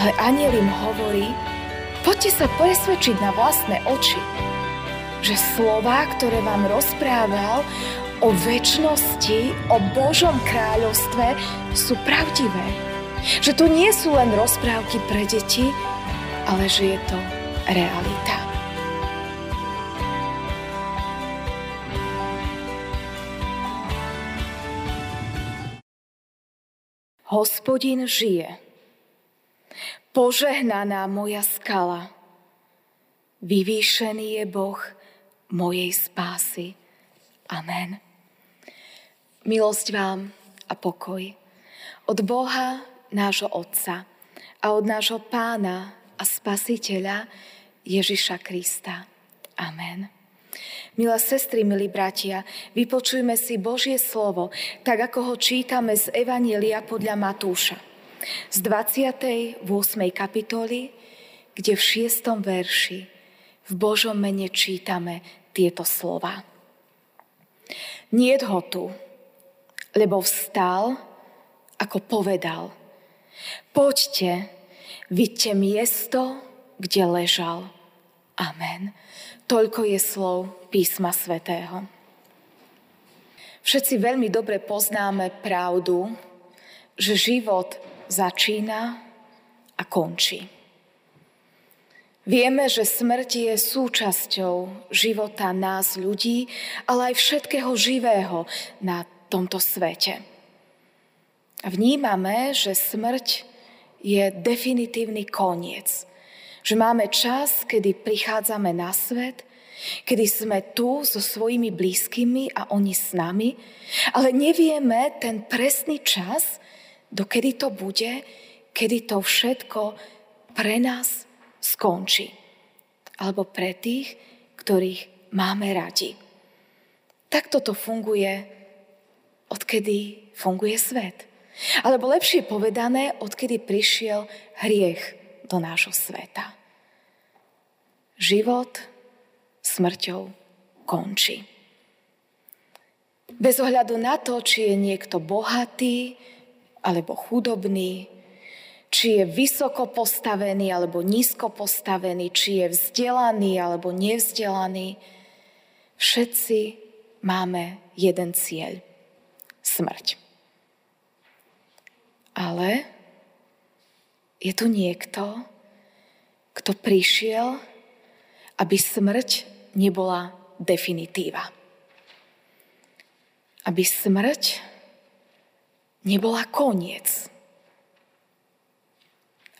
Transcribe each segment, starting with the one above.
Ale aniel im hovorí, poďte sa presvedčiť na vlastné oči, že slova, ktoré vám rozprával o väčšnosti, o Božom kráľovstve sú pravdivé. Že to nie sú len rozprávky pre deti, ale že je to realita. Hospodin žije. Požehnaná moja skala. Vyvýšený je Boh mojej spásy. Amen. Milosť vám a pokoj od Boha, nášho Otca a od nášho Pána a Spasiteľa Ježiša Krista. Amen. Milé sestry, milí bratia, vypočujme si Božie slovo, tak ako ho čítame z Evanielia podľa Matúša. Z 28. kapitoly, kde v 6. verši v Božom mene čítame tieto slova. Nie ho tu, lebo vstal, ako povedal. Poďte, vidte miesto, kde ležal. Amen. Toľko je slov písma svätého. Všetci veľmi dobre poznáme pravdu, že život začína a končí. Vieme, že smrť je súčasťou života nás ľudí, ale aj všetkého živého na tomto svete. Vnímame, že smrť je definitívny koniec že máme čas, kedy prichádzame na svet, kedy sme tu so svojimi blízkymi a oni s nami, ale nevieme ten presný čas, dokedy to bude, kedy to všetko pre nás skončí. Alebo pre tých, ktorých máme radi. Takto to funguje, odkedy funguje svet. Alebo lepšie povedané, odkedy prišiel hriech do nášho sveta. Život smrťou končí. Bez ohľadu na to, či je niekto bohatý alebo chudobný, či je vysoko postavený alebo nízko postavený, či je vzdelaný alebo nevzdelaný, všetci máme jeden cieľ. Smrť. Ale je tu niekto, kto prišiel, aby smrť nebola definitíva. Aby smrť nebola koniec,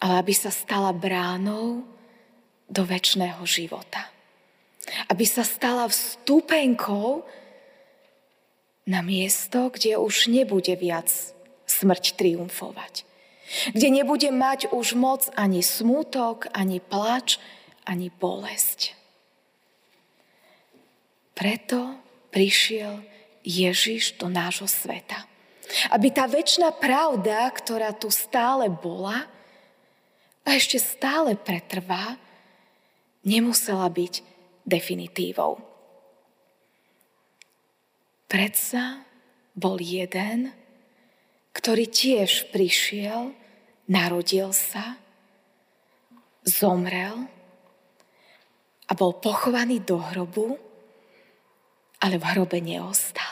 ale aby sa stala bránou do väčšného života. Aby sa stala vstúpenkou na miesto, kde už nebude viac smrť triumfovať kde nebude mať už moc ani smútok, ani plač, ani bolesť. Preto prišiel Ježiš do nášho sveta. Aby tá väčšina pravda, ktorá tu stále bola a ešte stále pretrvá, nemusela byť definitívou. Predsa bol jeden, ktorý tiež prišiel narodil sa, zomrel a bol pochovaný do hrobu, ale v hrobe neostal.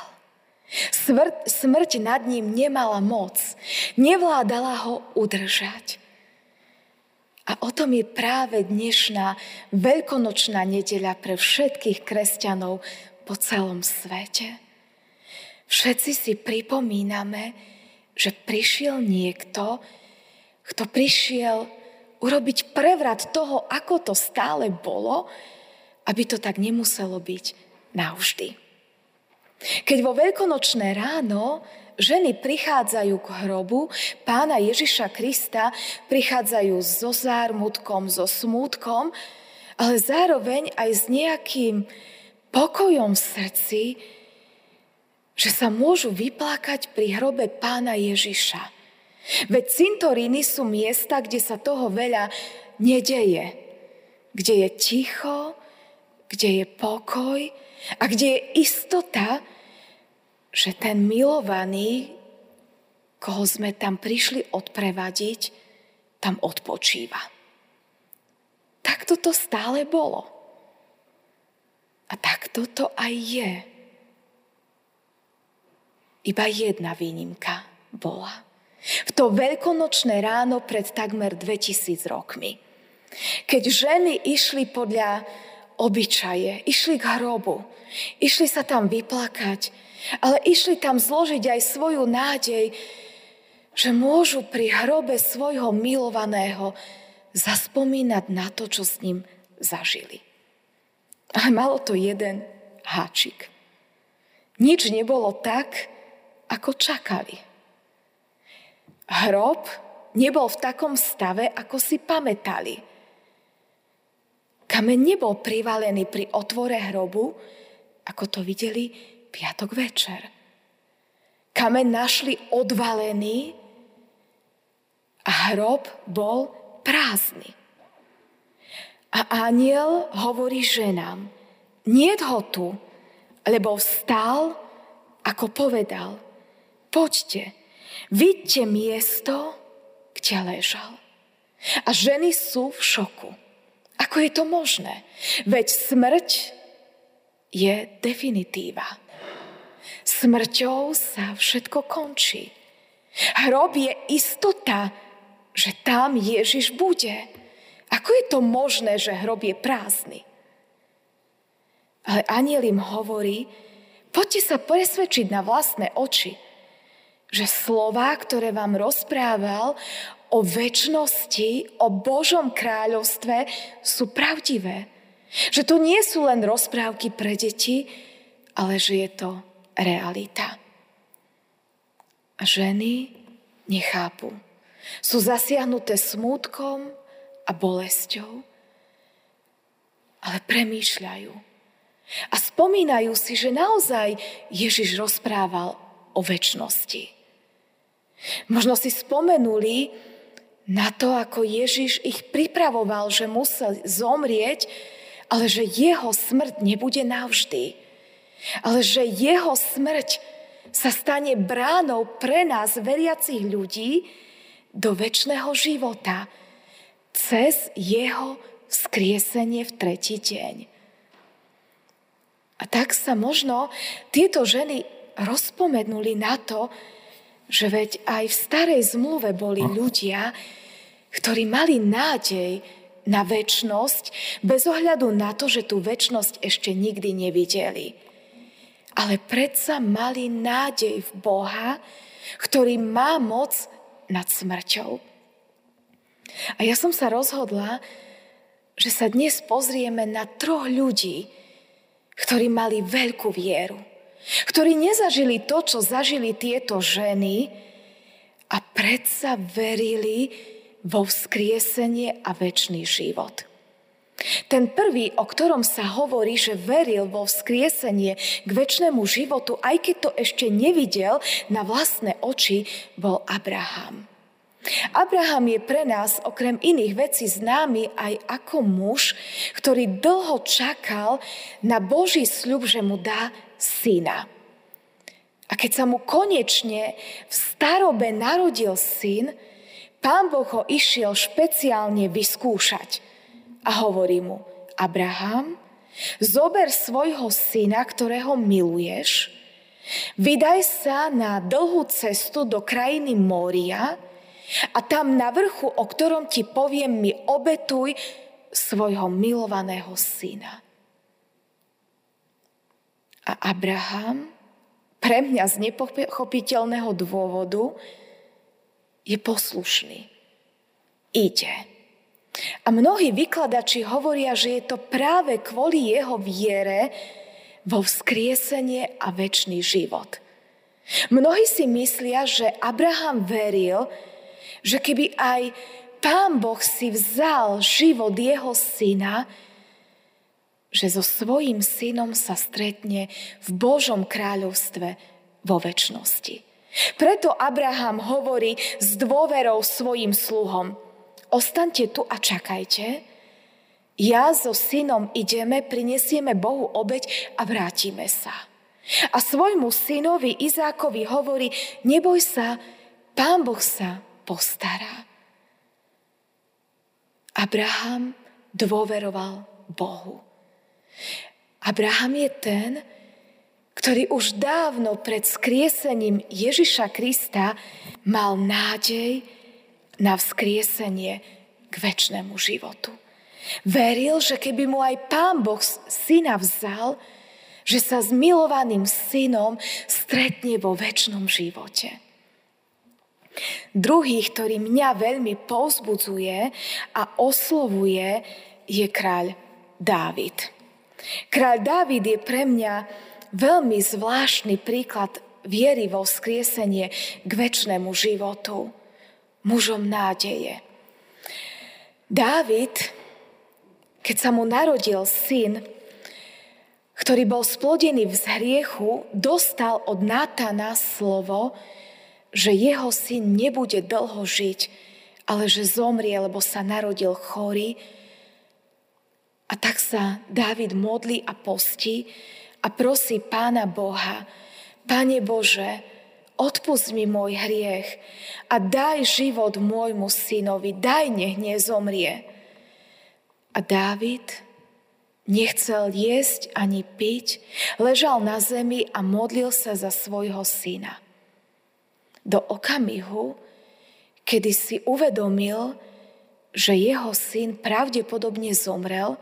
Smrť, smrť nad ním nemala moc, nevládala ho udržať. A o tom je práve dnešná veľkonočná nedeľa pre všetkých kresťanov po celom svete. Všetci si pripomíname, že prišiel niekto, kto prišiel urobiť prevrat toho, ako to stále bolo, aby to tak nemuselo byť navždy. Keď vo veľkonočné ráno ženy prichádzajú k hrobu pána Ježiša Krista, prichádzajú so zármutkom, so smútkom, ale zároveň aj s nejakým pokojom v srdci, že sa môžu vyplakať pri hrobe pána Ježiša. Veď cintoríny sú miesta, kde sa toho veľa nedeje. Kde je ticho, kde je pokoj a kde je istota, že ten milovaný, koho sme tam prišli odprevadiť, tam odpočíva. Takto to stále bolo. A takto to aj je. Iba jedna výnimka bola. V to veľkonočné ráno pred takmer 2000 rokmi. Keď ženy išli podľa obyčaje, išli k hrobu, išli sa tam vyplakať, ale išli tam zložiť aj svoju nádej, že môžu pri hrobe svojho milovaného zaspomínať na to, čo s ním zažili. Ale malo to jeden háčik. Nič nebolo tak, ako čakali. Hrob nebol v takom stave, ako si pamätali. Kameň nebol privalený pri otvore hrobu, ako to videli piatok večer. Kameň našli odvalený a hrob bol prázdny. A aniel hovorí ženám, nie ho tu, lebo vstal, ako povedal, poďte, Vidíte miesto, kde ležal. A ženy sú v šoku. Ako je to možné? Veď smrť je definitíva. Smrťou sa všetko končí. Hrob je istota, že tam Ježiš bude. Ako je to možné, že hrob je prázdny? Ale aniel im hovorí, poďte sa presvedčiť na vlastné oči – že slova, ktoré vám rozprával o väčšnosti, o Božom kráľovstve sú pravdivé. Že to nie sú len rozprávky pre deti, ale že je to realita. A ženy nechápu. Sú zasiahnuté smútkom a bolesťou, ale premýšľajú. A spomínajú si, že naozaj Ježiš rozprával o väčšnosti. Možno si spomenuli na to, ako Ježiš ich pripravoval, že musel zomrieť, ale že jeho smrť nebude navždy. Ale že jeho smrť sa stane bránou pre nás, veriacich ľudí, do väčšného života cez jeho vzkriesenie v tretí deň. A tak sa možno tieto ženy rozpomenuli na to, že veď aj v starej zmluve boli ľudia, ktorí mali nádej na väčnosť, bez ohľadu na to, že tú väčnosť ešte nikdy nevideli. Ale predsa mali nádej v Boha, ktorý má moc nad smrťou. A ja som sa rozhodla, že sa dnes pozrieme na troch ľudí, ktorí mali veľkú vieru ktorí nezažili to, čo zažili tieto ženy a predsa verili vo vzkriesenie a väčší život. Ten prvý, o ktorom sa hovorí, že veril vo vzkriesenie k väčšnému životu, aj keď to ešte nevidel na vlastné oči, bol Abraham. Abraham je pre nás okrem iných vecí známy aj ako muž, ktorý dlho čakal na Boží sľub, že mu dá syna. A keď sa mu konečne v starobe narodil syn, pán Boh ho išiel špeciálne vyskúšať. A hovorí mu, Abraham, zober svojho syna, ktorého miluješ, vydaj sa na dlhú cestu do krajiny Mória a tam na vrchu, o ktorom ti poviem, mi obetuj svojho milovaného syna. A Abraham, pre mňa z nepochopiteľného dôvodu, je poslušný. Ide. A mnohí vykladači hovoria, že je to práve kvôli jeho viere vo vzkriesenie a väčší život. Mnohí si myslia, že Abraham veril, že keby aj Pán Boh si vzal život jeho syna, že so svojím synom sa stretne v Božom kráľovstve vo väčšnosti. Preto Abraham hovorí s dôverou svojim sluhom, ostaňte tu a čakajte, ja so synom ideme, prinesieme Bohu obeď a vrátime sa. A svojmu synovi Izákovi hovorí, neboj sa, pán Boh sa postará. Abraham dôveroval Bohu. Abraham je ten, ktorý už dávno pred skriesením Ježiša Krista mal nádej na vzkriesenie k väčšnému životu. Veril, že keby mu aj pán Boh syna vzal, že sa s milovaným synom stretne vo väčšnom živote. Druhý, ktorý mňa veľmi povzbudzuje a oslovuje, je kráľ Dávid. Kráľ Dávid je pre mňa veľmi zvláštny príklad viery vo vzkriesenie k väčšnému životu, mužom nádeje. Dávid, keď sa mu narodil syn, ktorý bol splodený v zhriechu, dostal od Nátana slovo, že jeho syn nebude dlho žiť, ale že zomrie, lebo sa narodil chorý. A tak sa Dávid modlí a postí, a prosí Pána Boha, Pane Bože, odpust mi môj hriech a daj život môjmu synovi, daj nech nezomrie. A Dávid nechcel jesť ani piť, ležal na zemi a modlil sa za svojho syna. Do okamihu, kedy si uvedomil, že jeho syn pravdepodobne zomrel,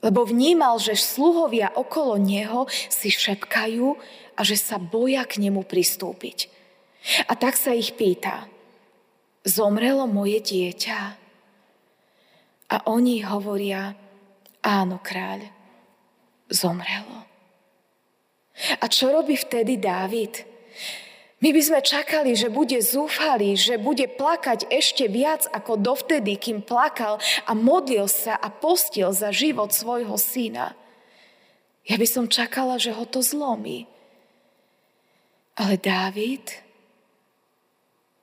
lebo vnímal, že sluhovia okolo neho si šepkajú a že sa boja k nemu pristúpiť. A tak sa ich pýta, zomrelo moje dieťa? A oni hovoria, áno, kráľ, zomrelo. A čo robí vtedy Dávid? My by sme čakali, že bude zúfalý, že bude plakať ešte viac ako dovtedy, kým plakal a modlil sa a postil za život svojho syna. Ja by som čakala, že ho to zlomí. Ale Dávid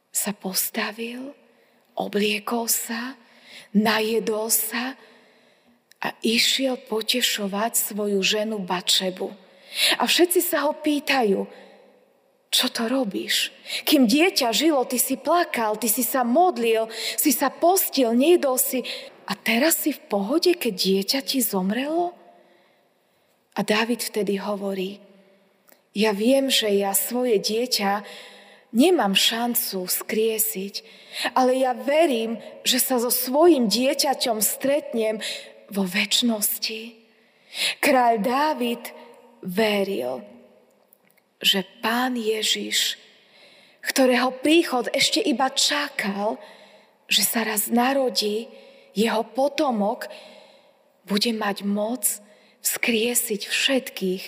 sa postavil, obliekol sa, najedol sa a išiel potešovať svoju ženu Bačebu. A všetci sa ho pýtajú, čo to robíš? Kým dieťa žilo, ty si plakal, ty si sa modlil, si sa postil, nejedol si. A teraz si v pohode, keď dieťa ti zomrelo? A Dávid vtedy hovorí, ja viem, že ja svoje dieťa nemám šancu skriesiť, ale ja verím, že sa so svojim dieťaťom stretnem vo väčšnosti. Kráľ Dávid veril, že pán Ježiš, ktorého príchod ešte iba čakal, že sa raz narodí, jeho potomok bude mať moc vzkriesiť všetkých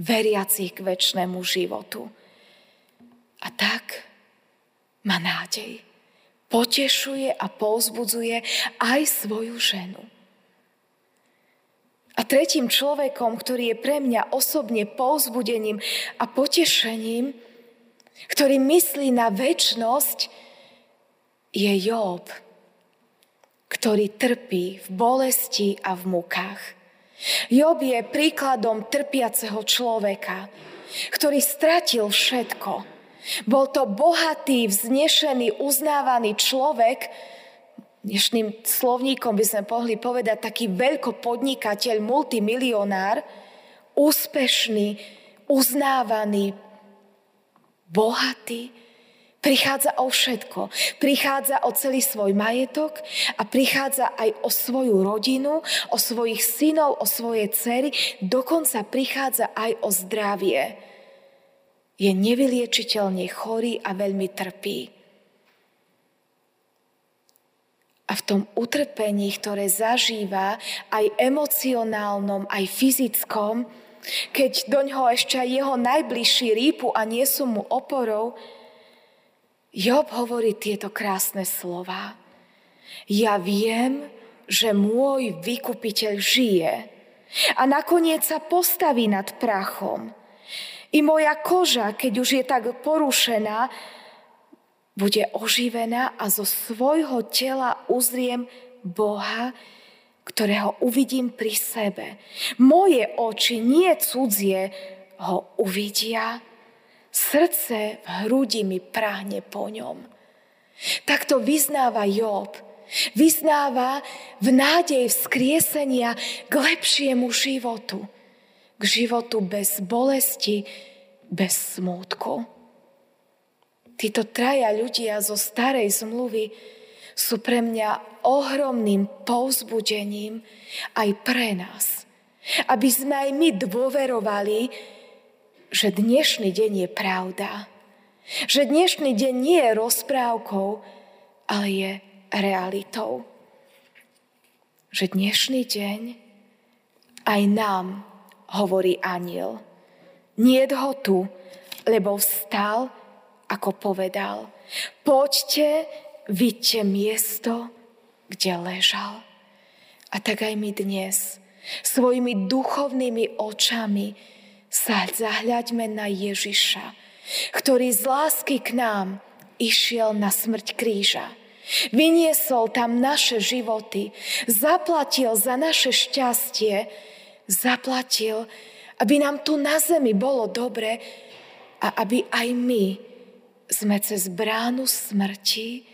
veriacich k väčšnému životu. A tak má nádej. Potešuje a povzbudzuje aj svoju ženu. A tretím človekom, ktorý je pre mňa osobne povzbudením a potešením, ktorý myslí na väčnosť, je Job, ktorý trpí v bolesti a v mukách. Job je príkladom trpiaceho človeka, ktorý stratil všetko. Bol to bohatý, vznešený, uznávaný človek, dnešným slovníkom by sme mohli povedať taký veľkopodnikateľ, multimilionár, úspešný, uznávaný, bohatý, prichádza o všetko. Prichádza o celý svoj majetok a prichádza aj o svoju rodinu, o svojich synov, o svoje cery, dokonca prichádza aj o zdravie. Je nevyliečiteľne chorý a veľmi trpí. A v tom utrpení, ktoré zažíva, aj emocionálnom, aj fyzickom, keď do ňoho ešte aj jeho najbližší rýpu a nie sú mu oporou, Job hovorí tieto krásne slova. Ja viem, že môj vykupiteľ žije a nakoniec sa postaví nad prachom. I moja koža, keď už je tak porušená, bude oživená a zo svojho tela uzriem Boha, ktorého uvidím pri sebe. Moje oči, nie cudzie, ho uvidia. Srdce v hrudi mi práhne po ňom. Takto vyznáva Job Vyznáva v nádej vzkriesenia k lepšiemu životu. K životu bez bolesti, bez smútku. Títo traja ľudia zo starej zmluvy sú pre mňa ohromným povzbudením aj pre nás. Aby sme aj my dôverovali, že dnešný deň je pravda. Že dnešný deň nie je rozprávkou, ale je realitou. Že dnešný deň aj nám hovorí aniel. Nie ho tu, lebo vstal, ako povedal. Poďte, vidte miesto, kde ležal. A tak aj my dnes svojimi duchovnými očami sa zahľaďme na Ježiša, ktorý z lásky k nám išiel na smrť kríža Vyniesol tam naše životy, zaplatil za naše šťastie, zaplatil, aby nám tu na zemi bolo dobre a aby aj my sme cez bránu smrti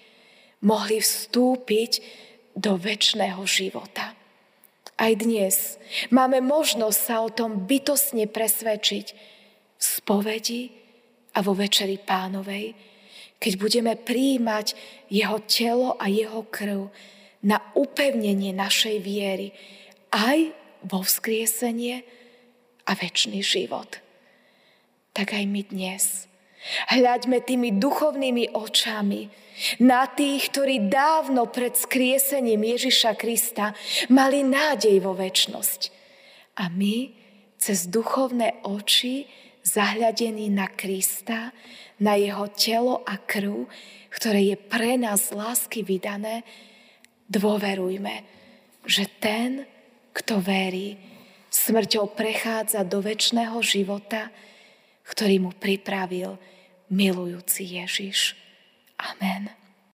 mohli vstúpiť do väčšného života. Aj dnes máme možnosť sa o tom bytosne presvedčiť v spovedi a vo večeri pánovej, keď budeme príjmať jeho telo a jeho krv na upevnenie našej viery aj vo vzkriesenie a väčší život. Tak aj my dnes. Hľaďme tými duchovnými očami na tých, ktorí dávno pred skriesením Ježiša Krista mali nádej vo väčnosť. A my cez duchovné oči zahľadení na Krista na jeho telo a krv, ktoré je pre nás lásky vydané, dôverujme, že ten, kto verí, smrťou prechádza do väčšného života, ktorý mu pripravil milujúci Ježiš. Amen.